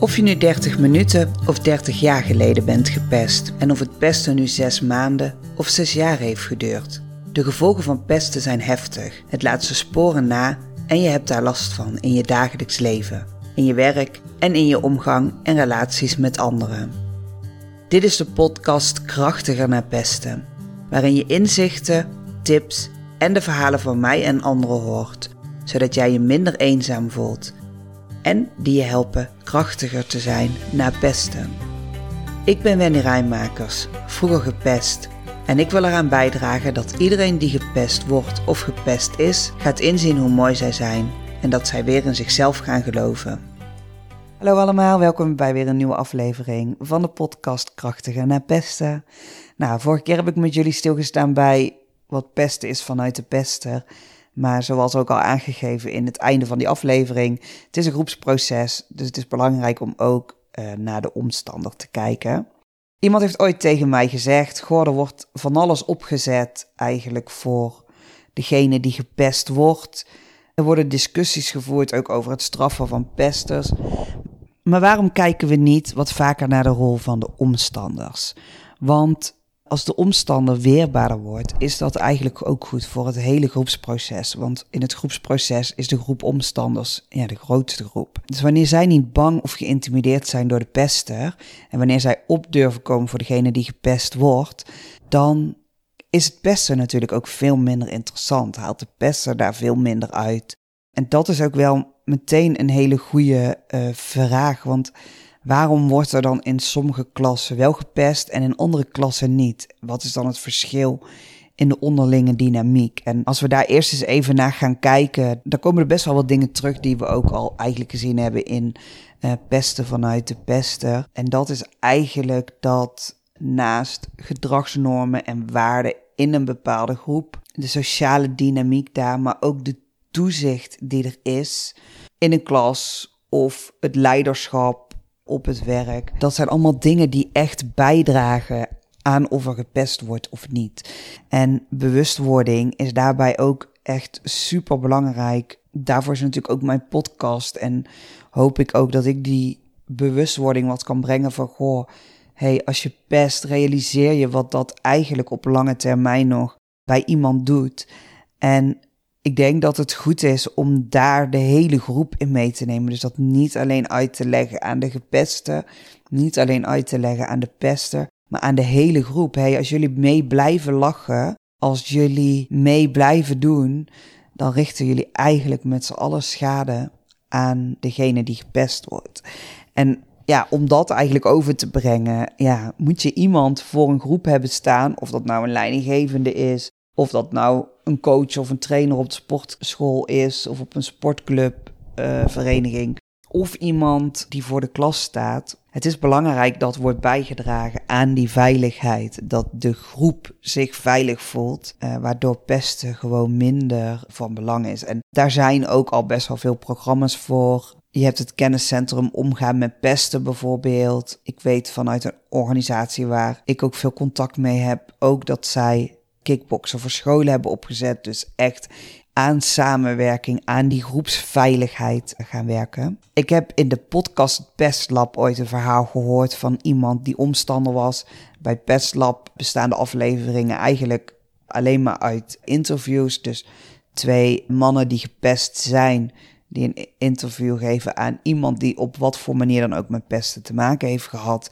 Of je nu 30 minuten of 30 jaar geleden bent gepest en of het pesten nu 6 maanden of 6 jaar heeft geduurd. De gevolgen van pesten zijn heftig. Het laat zijn sporen na en je hebt daar last van in je dagelijks leven, in je werk en in je omgang en relaties met anderen. Dit is de podcast Krachtiger naar pesten, waarin je inzichten, tips en de verhalen van mij en anderen hoort, zodat jij je minder eenzaam voelt en die je helpen krachtiger te zijn na pesten. Ik ben Wendy Rijnmakers, vroeger gepest. En ik wil eraan bijdragen dat iedereen die gepest wordt of gepest is, gaat inzien hoe mooi zij zijn en dat zij weer in zichzelf gaan geloven. Hallo allemaal, welkom bij weer een nieuwe aflevering van de podcast Krachtiger na pesten. Nou, vorige keer heb ik met jullie stilgestaan bij wat pesten is vanuit de pester. Maar zoals ook al aangegeven in het einde van die aflevering, het is een groepsproces, dus het is belangrijk om ook uh, naar de omstander te kijken. Iemand heeft ooit tegen mij gezegd: Goh, er wordt van alles opgezet eigenlijk voor degene die gepest wordt. Er worden discussies gevoerd ook over het straffen van pesters. Maar waarom kijken we niet wat vaker naar de rol van de omstanders? Want als de omstander weerbaarder wordt, is dat eigenlijk ook goed voor het hele groepsproces. Want in het groepsproces is de groep omstanders ja, de grootste groep. Dus wanneer zij niet bang of geïntimideerd zijn door de pester, en wanneer zij op durven komen voor degene die gepest wordt, dan is het pesten natuurlijk ook veel minder interessant. Haalt de pester daar veel minder uit. En dat is ook wel meteen een hele goede uh, vraag. Want Waarom wordt er dan in sommige klassen wel gepest en in andere klassen niet? Wat is dan het verschil in de onderlinge dynamiek? En als we daar eerst eens even naar gaan kijken, dan komen er best wel wat dingen terug die we ook al eigenlijk gezien hebben in uh, pesten vanuit de pester. En dat is eigenlijk dat naast gedragsnormen en waarden in een bepaalde groep, de sociale dynamiek daar, maar ook de toezicht die er is in een klas of het leiderschap op het werk. Dat zijn allemaal dingen die echt bijdragen aan of er gepest wordt of niet. En bewustwording is daarbij ook echt super belangrijk. Daarvoor is natuurlijk ook mijn podcast. En hoop ik ook dat ik die bewustwording wat kan brengen van goh. Hey, als je pest, realiseer je wat dat eigenlijk op lange termijn nog bij iemand doet. En ik denk dat het goed is om daar de hele groep in mee te nemen. Dus dat niet alleen uit te leggen aan de gepesten, niet alleen uit te leggen aan de pester, maar aan de hele groep. Hey, als jullie mee blijven lachen, als jullie mee blijven doen, dan richten jullie eigenlijk met z'n allen schade aan degene die gepest wordt. En ja, om dat eigenlijk over te brengen, ja, moet je iemand voor een groep hebben staan, of dat nou een leidinggevende is, of dat nou een coach of een trainer op de sportschool is of op een sportclub, uh, vereniging. Of iemand die voor de klas staat. Het is belangrijk dat wordt bijgedragen aan die veiligheid. Dat de groep zich veilig voelt, uh, waardoor pesten gewoon minder van belang is. En daar zijn ook al best wel veel programma's voor. Je hebt het kenniscentrum Omgaan met Pesten bijvoorbeeld. Ik weet vanuit een organisatie waar ik ook veel contact mee heb, ook dat zij kickboksen voor scholen hebben opgezet. Dus echt aan samenwerking, aan die groepsveiligheid gaan werken. Ik heb in de podcast Pestlab ooit een verhaal gehoord van iemand die omstander was. Bij Pestlab bestaan de afleveringen eigenlijk alleen maar uit interviews. Dus twee mannen die gepest zijn, die een interview geven aan iemand die op wat voor manier dan ook met pesten te maken heeft gehad.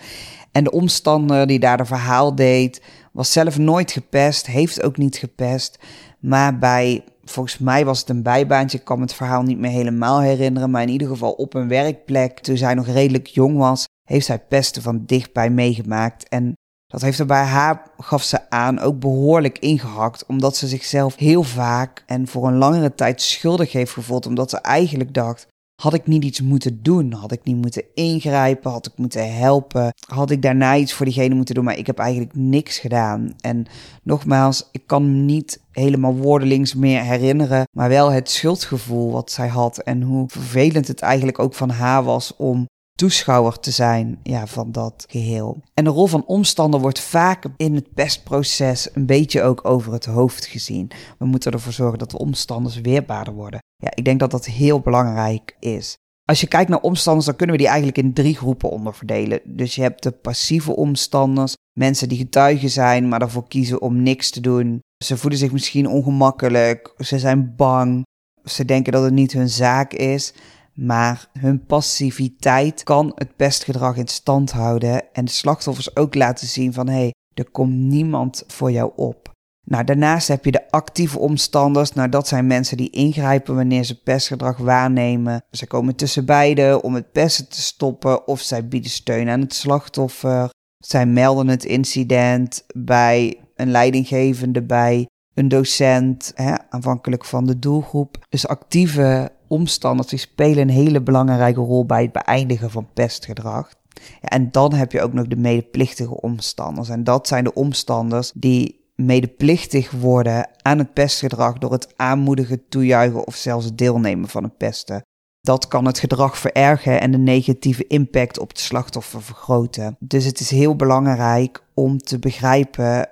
En de omstander die daar de verhaal deed, was zelf nooit gepest, heeft ook niet gepest. Maar bij, volgens mij was het een bijbaantje, ik kan het verhaal niet meer helemaal herinneren. Maar in ieder geval op een werkplek, toen zij nog redelijk jong was, heeft zij pesten van dichtbij meegemaakt. En dat heeft er bij haar, gaf ze aan, ook behoorlijk ingehakt. Omdat ze zichzelf heel vaak en voor een langere tijd schuldig heeft gevoeld. Omdat ze eigenlijk dacht, had ik niet iets moeten doen? Had ik niet moeten ingrijpen? Had ik moeten helpen? Had ik daarna iets voor diegene moeten doen? Maar ik heb eigenlijk niks gedaan. En nogmaals, ik kan niet helemaal woordelings meer herinneren. Maar wel het schuldgevoel wat zij had. En hoe vervelend het eigenlijk ook van haar was om toeschouwer te zijn ja, van dat geheel. En de rol van omstander wordt vaak in het pestproces een beetje ook over het hoofd gezien. We moeten ervoor zorgen dat de omstanders weerbaarder worden. Ja, ik denk dat dat heel belangrijk is. Als je kijkt naar omstanders, dan kunnen we die eigenlijk in drie groepen onderverdelen. Dus je hebt de passieve omstanders, mensen die getuigen zijn, maar ervoor kiezen om niks te doen. Ze voelen zich misschien ongemakkelijk, ze zijn bang, ze denken dat het niet hun zaak is. Maar hun passiviteit kan het pestgedrag in stand houden en de slachtoffers ook laten zien van hé, hey, er komt niemand voor jou op. Nou, daarnaast heb je de actieve omstanders. Nou, dat zijn mensen die ingrijpen wanneer ze pestgedrag waarnemen. Ze komen tussen beiden om het pesten te stoppen of zij bieden steun aan het slachtoffer. Zij melden het incident bij een leidinggevende, bij een docent, hè, aanvankelijk van de doelgroep. Dus actieve omstanders die spelen een hele belangrijke rol bij het beëindigen van pestgedrag. Ja, en dan heb je ook nog de medeplichtige omstanders. En dat zijn de omstanders die medeplichtig worden aan het pestgedrag door het aanmoedigen, toejuichen of zelfs deelnemen van het pesten. Dat kan het gedrag verergen en de negatieve impact op het slachtoffer vergroten. Dus het is heel belangrijk om te begrijpen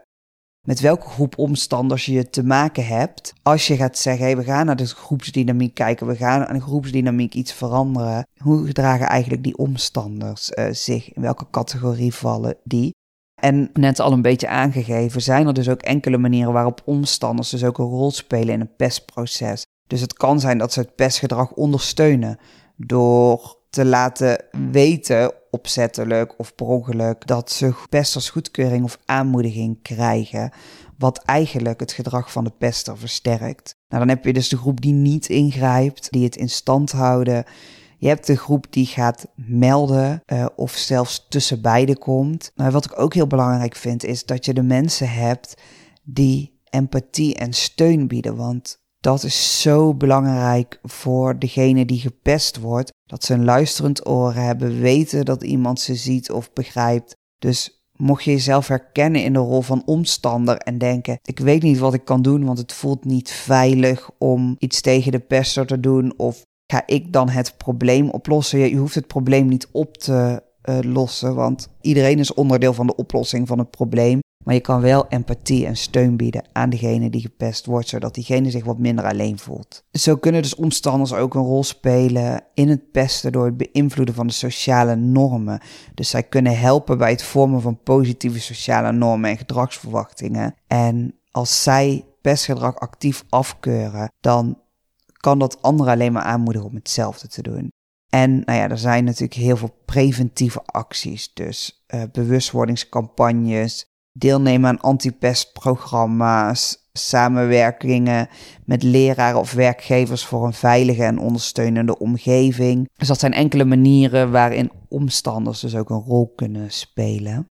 met welke groep omstanders je te maken hebt. Als je gaat zeggen, hey, we gaan naar de groepsdynamiek kijken, we gaan aan de groepsdynamiek iets veranderen. Hoe gedragen eigenlijk die omstanders uh, zich? In welke categorie vallen die? En net al een beetje aangegeven, zijn er dus ook enkele manieren waarop omstanders dus ook een rol spelen in een pestproces. Dus het kan zijn dat ze het pestgedrag ondersteunen door te laten weten, opzettelijk of per ongeluk, dat ze pesters goedkeuring of aanmoediging krijgen, wat eigenlijk het gedrag van de pester versterkt. Nou, dan heb je dus de groep die niet ingrijpt, die het in stand houden. Je hebt de groep die gaat melden uh, of zelfs tussen beiden komt. Nou, wat ik ook heel belangrijk vind, is dat je de mensen hebt die empathie en steun bieden. Want dat is zo belangrijk voor degene die gepest wordt. Dat ze een luisterend oor hebben, weten dat iemand ze ziet of begrijpt. Dus mocht je jezelf herkennen in de rol van omstander en denken: ik weet niet wat ik kan doen, want het voelt niet veilig om iets tegen de pester te doen, of ga ik dan het probleem oplossen? Je, hoeft het probleem niet op te uh, lossen, want iedereen is onderdeel van de oplossing van het probleem. Maar je kan wel empathie en steun bieden aan degene die gepest wordt, zodat diegene zich wat minder alleen voelt. Zo kunnen dus omstanders ook een rol spelen in het pesten door het beïnvloeden van de sociale normen. Dus zij kunnen helpen bij het vormen van positieve sociale normen en gedragsverwachtingen. En als zij pestgedrag actief afkeuren, dan kan dat anderen alleen maar aanmoedigen om hetzelfde te doen. En nou ja, er zijn natuurlijk heel veel preventieve acties. Dus uh, bewustwordingscampagnes, deelnemen aan antipestprogramma's, samenwerkingen met leraren of werkgevers voor een veilige en ondersteunende omgeving. Dus dat zijn enkele manieren waarin omstanders dus ook een rol kunnen spelen.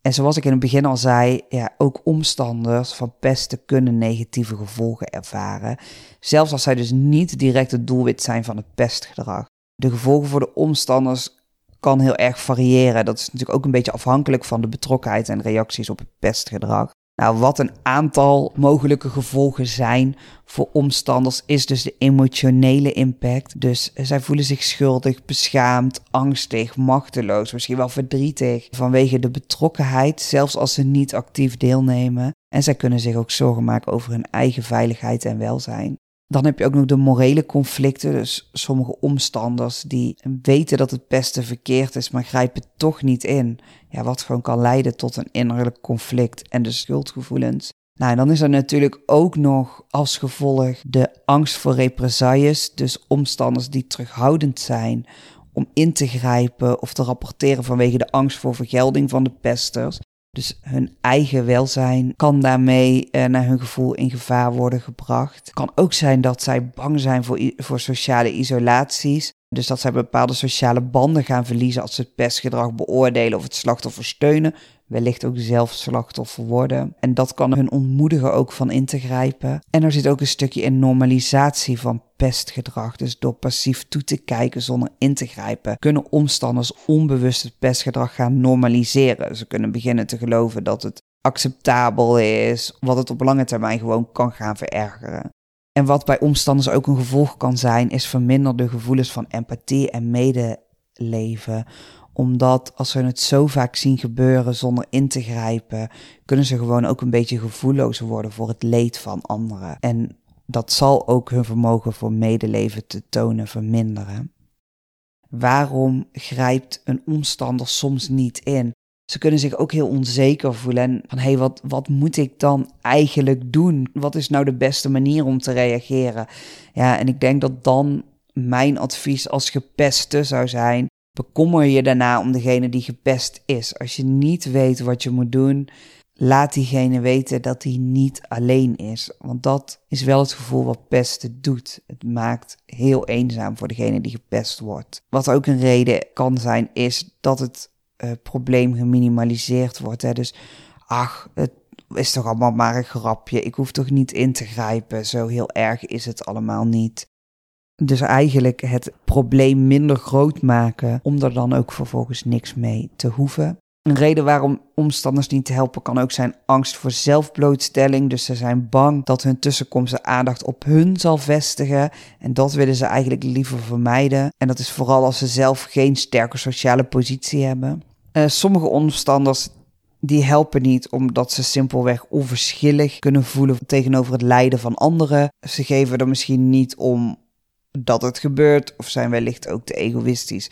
En zoals ik in het begin al zei, ja, ook omstanders van pesten kunnen negatieve gevolgen ervaren. Zelfs als zij dus niet direct het doelwit zijn van het pestgedrag. De gevolgen voor de omstanders kan heel erg variëren. Dat is natuurlijk ook een beetje afhankelijk van de betrokkenheid en reacties op het pestgedrag. Nou, wat een aantal mogelijke gevolgen zijn voor omstanders is dus de emotionele impact. Dus zij voelen zich schuldig, beschaamd, angstig, machteloos, misschien wel verdrietig vanwege de betrokkenheid, zelfs als ze niet actief deelnemen. En zij kunnen zich ook zorgen maken over hun eigen veiligheid en welzijn. Dan heb je ook nog de morele conflicten. Dus sommige omstanders die weten dat het pesten verkeerd is, maar grijpen toch niet in. Ja, wat gewoon kan leiden tot een innerlijk conflict en de schuldgevoelens. Nou, en dan is er natuurlijk ook nog als gevolg de angst voor represailles. Dus omstanders die terughoudend zijn om in te grijpen of te rapporteren vanwege de angst voor vergelding van de pesters. Dus hun eigen welzijn kan daarmee eh, naar hun gevoel in gevaar worden gebracht. Het kan ook zijn dat zij bang zijn voor, voor sociale isolaties. Dus dat zij bepaalde sociale banden gaan verliezen als ze het pestgedrag beoordelen of het slachtoffer steunen. Wellicht ook zelf slachtoffer worden. En dat kan hun ontmoedigen ook van in te grijpen. En er zit ook een stukje in normalisatie van pestgedrag. Dus door passief toe te kijken zonder in te grijpen, kunnen omstanders onbewust het pestgedrag gaan normaliseren. Ze kunnen beginnen te geloven dat het acceptabel is, wat het op lange termijn gewoon kan gaan verergeren. En wat bij omstanders ook een gevolg kan zijn, is verminderde gevoelens van empathie en medeleven. Omdat als ze het zo vaak zien gebeuren zonder in te grijpen, kunnen ze gewoon ook een beetje gevoelloos worden voor het leed van anderen. En dat zal ook hun vermogen voor medeleven te tonen verminderen. waarom grijpt een omstander soms niet in? Ze kunnen zich ook heel onzeker voelen. En van hé, hey, wat, wat moet ik dan eigenlijk doen? Wat is nou de beste manier om te reageren? Ja, en ik denk dat dan mijn advies als gepeste zou zijn: bekommer je daarna om degene die gepest is. Als je niet weet wat je moet doen, laat diegene weten dat hij niet alleen is. Want dat is wel het gevoel wat pesten doet. Het maakt heel eenzaam voor degene die gepest wordt. Wat ook een reden kan zijn, is dat het uh, probleem geminimaliseerd wordt. Hè? Dus ach, het is toch allemaal maar een grapje. Ik hoef toch niet in te grijpen. Zo heel erg is het allemaal niet. Dus eigenlijk het probleem minder groot maken om er dan ook vervolgens niks mee te hoeven. Een reden waarom omstanders niet te helpen kan ook zijn angst voor zelfblootstelling. Dus ze zijn bang dat hun tussenkomst aandacht op hun zal vestigen. En dat willen ze eigenlijk liever vermijden. En dat is vooral als ze zelf geen sterke sociale positie hebben. Uh, sommige omstanders die helpen niet omdat ze simpelweg onverschillig kunnen voelen tegenover het lijden van anderen. Ze geven er misschien niet om dat het gebeurt of zijn wellicht ook te egoïstisch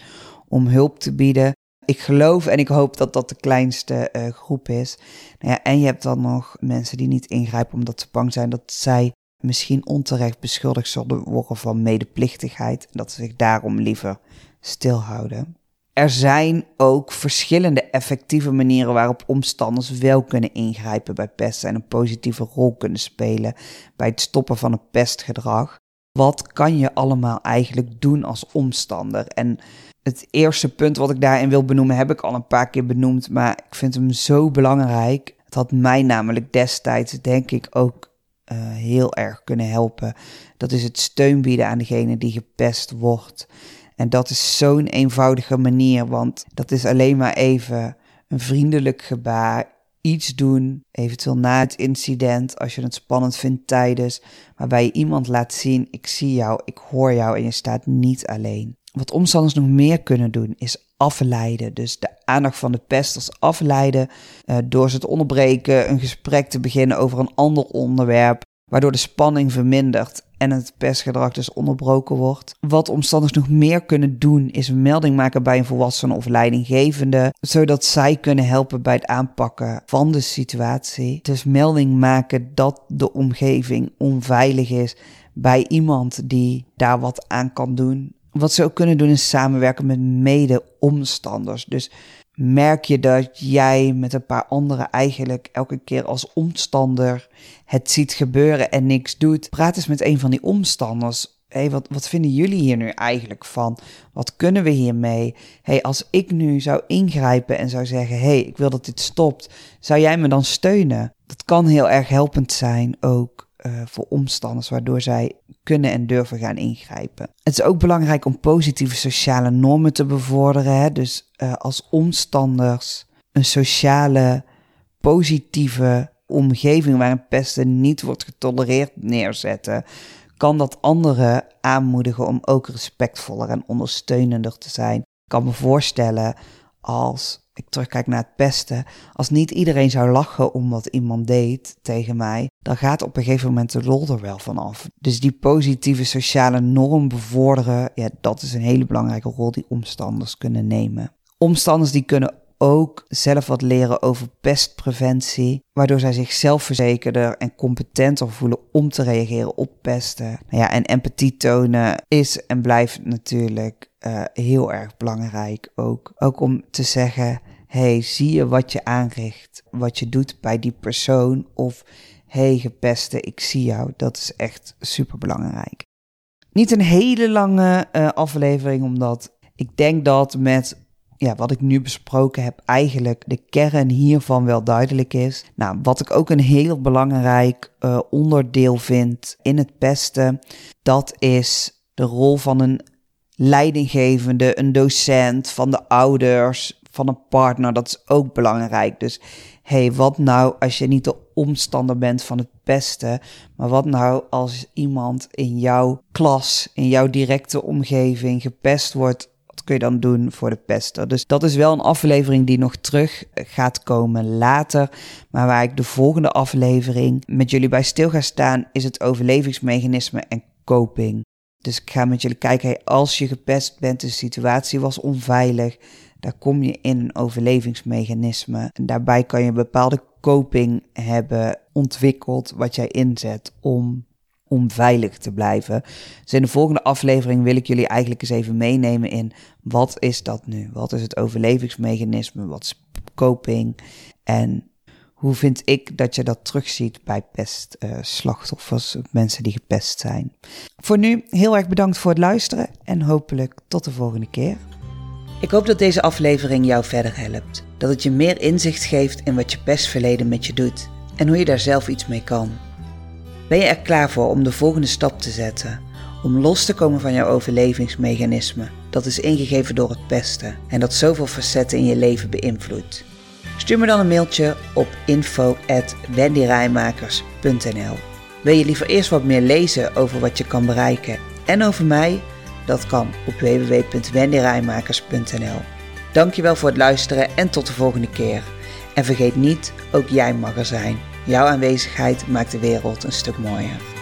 om hulp te bieden. Ik geloof en ik hoop dat dat de kleinste uh, groep is. Nou ja, en je hebt dan nog mensen die niet ingrijpen omdat ze bang zijn dat zij misschien onterecht beschuldigd zullen worden van medeplichtigheid. En dat ze zich daarom liever stilhouden. Er zijn ook verschillende effectieve manieren waarop omstanders wel kunnen ingrijpen bij pest en een positieve rol kunnen spelen bij het stoppen van het pestgedrag. Wat kan je allemaal eigenlijk doen als omstander? En het eerste punt wat ik daarin wil benoemen, heb ik al een paar keer benoemd, maar ik vind hem zo belangrijk. Het had mij namelijk destijds, denk ik, ook uh, heel erg kunnen helpen. Dat is het steun bieden aan degene die gepest wordt. En dat is zo'n eenvoudige manier, want dat is alleen maar even een vriendelijk gebaar. Iets doen, eventueel na het incident, als je het spannend vindt tijdens, waarbij je iemand laat zien: ik zie jou, ik hoor jou en je staat niet alleen. Wat omstanders nog meer kunnen doen is afleiden. Dus de aandacht van de pesters afleiden uh, door ze te onderbreken, een gesprek te beginnen over een ander onderwerp, waardoor de spanning vermindert en het pestgedrag dus onderbroken wordt. Wat omstanders nog meer kunnen doen is melding maken bij een volwassene of leidinggevende, zodat zij kunnen helpen bij het aanpakken van de situatie. Dus melding maken dat de omgeving onveilig is bij iemand die daar wat aan kan doen. Wat ze ook kunnen doen is samenwerken met mede-omstanders. Dus merk je dat jij met een paar anderen eigenlijk elke keer als omstander het ziet gebeuren en niks doet. Praat eens met een van die omstanders. Hey, wat, wat vinden jullie hier nu eigenlijk van? Wat kunnen we hiermee? Hey, als ik nu zou ingrijpen en zou zeggen: hey, ik wil dat dit stopt, zou jij me dan steunen? Dat kan heel erg helpend zijn ook uh, voor omstanders, waardoor zij kunnen en durven gaan ingrijpen. Het is ook belangrijk om positieve sociale normen te bevorderen. Hè? Dus uh, als omstanders een sociale, positieve omgeving waarin pesten niet wordt getolereerd neerzetten, kan dat anderen aanmoedigen om ook respectvoller en ondersteunender te zijn. Ik kan me voorstellen als ik terugkijk naar het pesten, als niet iedereen zou lachen om wat iemand deed tegen mij, dan gaat op een gegeven moment de lol er wel van af. Dus die positieve sociale norm bevorderen, ja, dat is een hele belangrijke rol die omstanders kunnen nemen. Omstanders die kunnen ook zelf wat leren over pestpreventie, waardoor zij zich zelfverzekerder en competenter voelen om te reageren op pesten. Nou ja, en empathie tonen is en blijft natuurlijk uh, heel erg belangrijk ook. Ook om te zeggen, hey, zie je wat je aanricht, wat je doet bij die persoon of hey gepeste, ik zie jou. Dat is echt super belangrijk. Niet een hele lange uh, aflevering, omdat ik denk dat met ja, wat ik nu besproken heb, eigenlijk de kern hiervan wel duidelijk is. Nou, wat ik ook een heel belangrijk uh, onderdeel vind in het pesten, dat is de rol van een leidinggevende, een docent, van de ouders, van een partner. Dat is ook belangrijk. Dus hey, wat nou als je niet de omstander bent van het pesten, maar wat nou als iemand in jouw klas, in jouw directe omgeving gepest wordt kun je dan doen voor de pester? Dus dat is wel een aflevering die nog terug gaat komen later. Maar waar ik de volgende aflevering met jullie bij stil ga staan, is het overlevingsmechanisme en coping. Dus ik ga met jullie kijken, als je gepest bent, de situatie was onveilig, daar kom je in een overlevingsmechanisme. En daarbij kan je bepaalde coping hebben ontwikkeld wat jij inzet om, om veilig te blijven. Dus in de volgende aflevering wil ik jullie eigenlijk eens even meenemen in wat is dat nu? Wat is het overlevingsmechanisme? Wat is coping? En hoe vind ik dat je dat terugziet bij pestslachtoffers, uh, mensen die gepest zijn? Voor nu heel erg bedankt voor het luisteren en hopelijk tot de volgende keer. Ik hoop dat deze aflevering jou verder helpt. Dat het je meer inzicht geeft in wat je pestverleden met je doet en hoe je daar zelf iets mee kan. Ben je er klaar voor om de volgende stap te zetten? Om los te komen van jouw overlevingsmechanisme, dat is ingegeven door het pesten en dat zoveel facetten in je leven beïnvloedt. Stuur me dan een mailtje op info.wendyrijmakers.nl Wil je liever eerst wat meer lezen over wat je kan bereiken en over mij? Dat kan op www.wendyrijmakers.nl Dankjewel voor het luisteren en tot de volgende keer. En vergeet niet, ook jij mag er zijn. Jouw aanwezigheid maakt de wereld een stuk mooier.